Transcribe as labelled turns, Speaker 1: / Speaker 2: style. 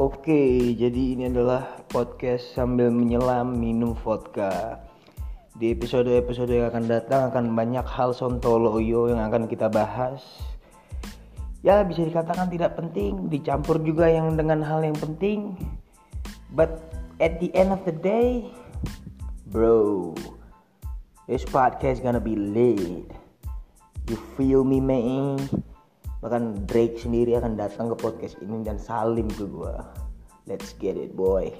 Speaker 1: Oke, jadi ini adalah podcast sambil menyelam minum vodka. Di episode-episode yang akan datang akan banyak hal sontoloyo yang akan kita bahas. Ya, bisa dikatakan tidak penting, dicampur juga yang dengan hal yang penting. But at the end of the day, bro, this podcast gonna be lit. You feel me, man? Bahkan Drake sendiri akan datang ke podcast ini dan salim ke gue let's get it boy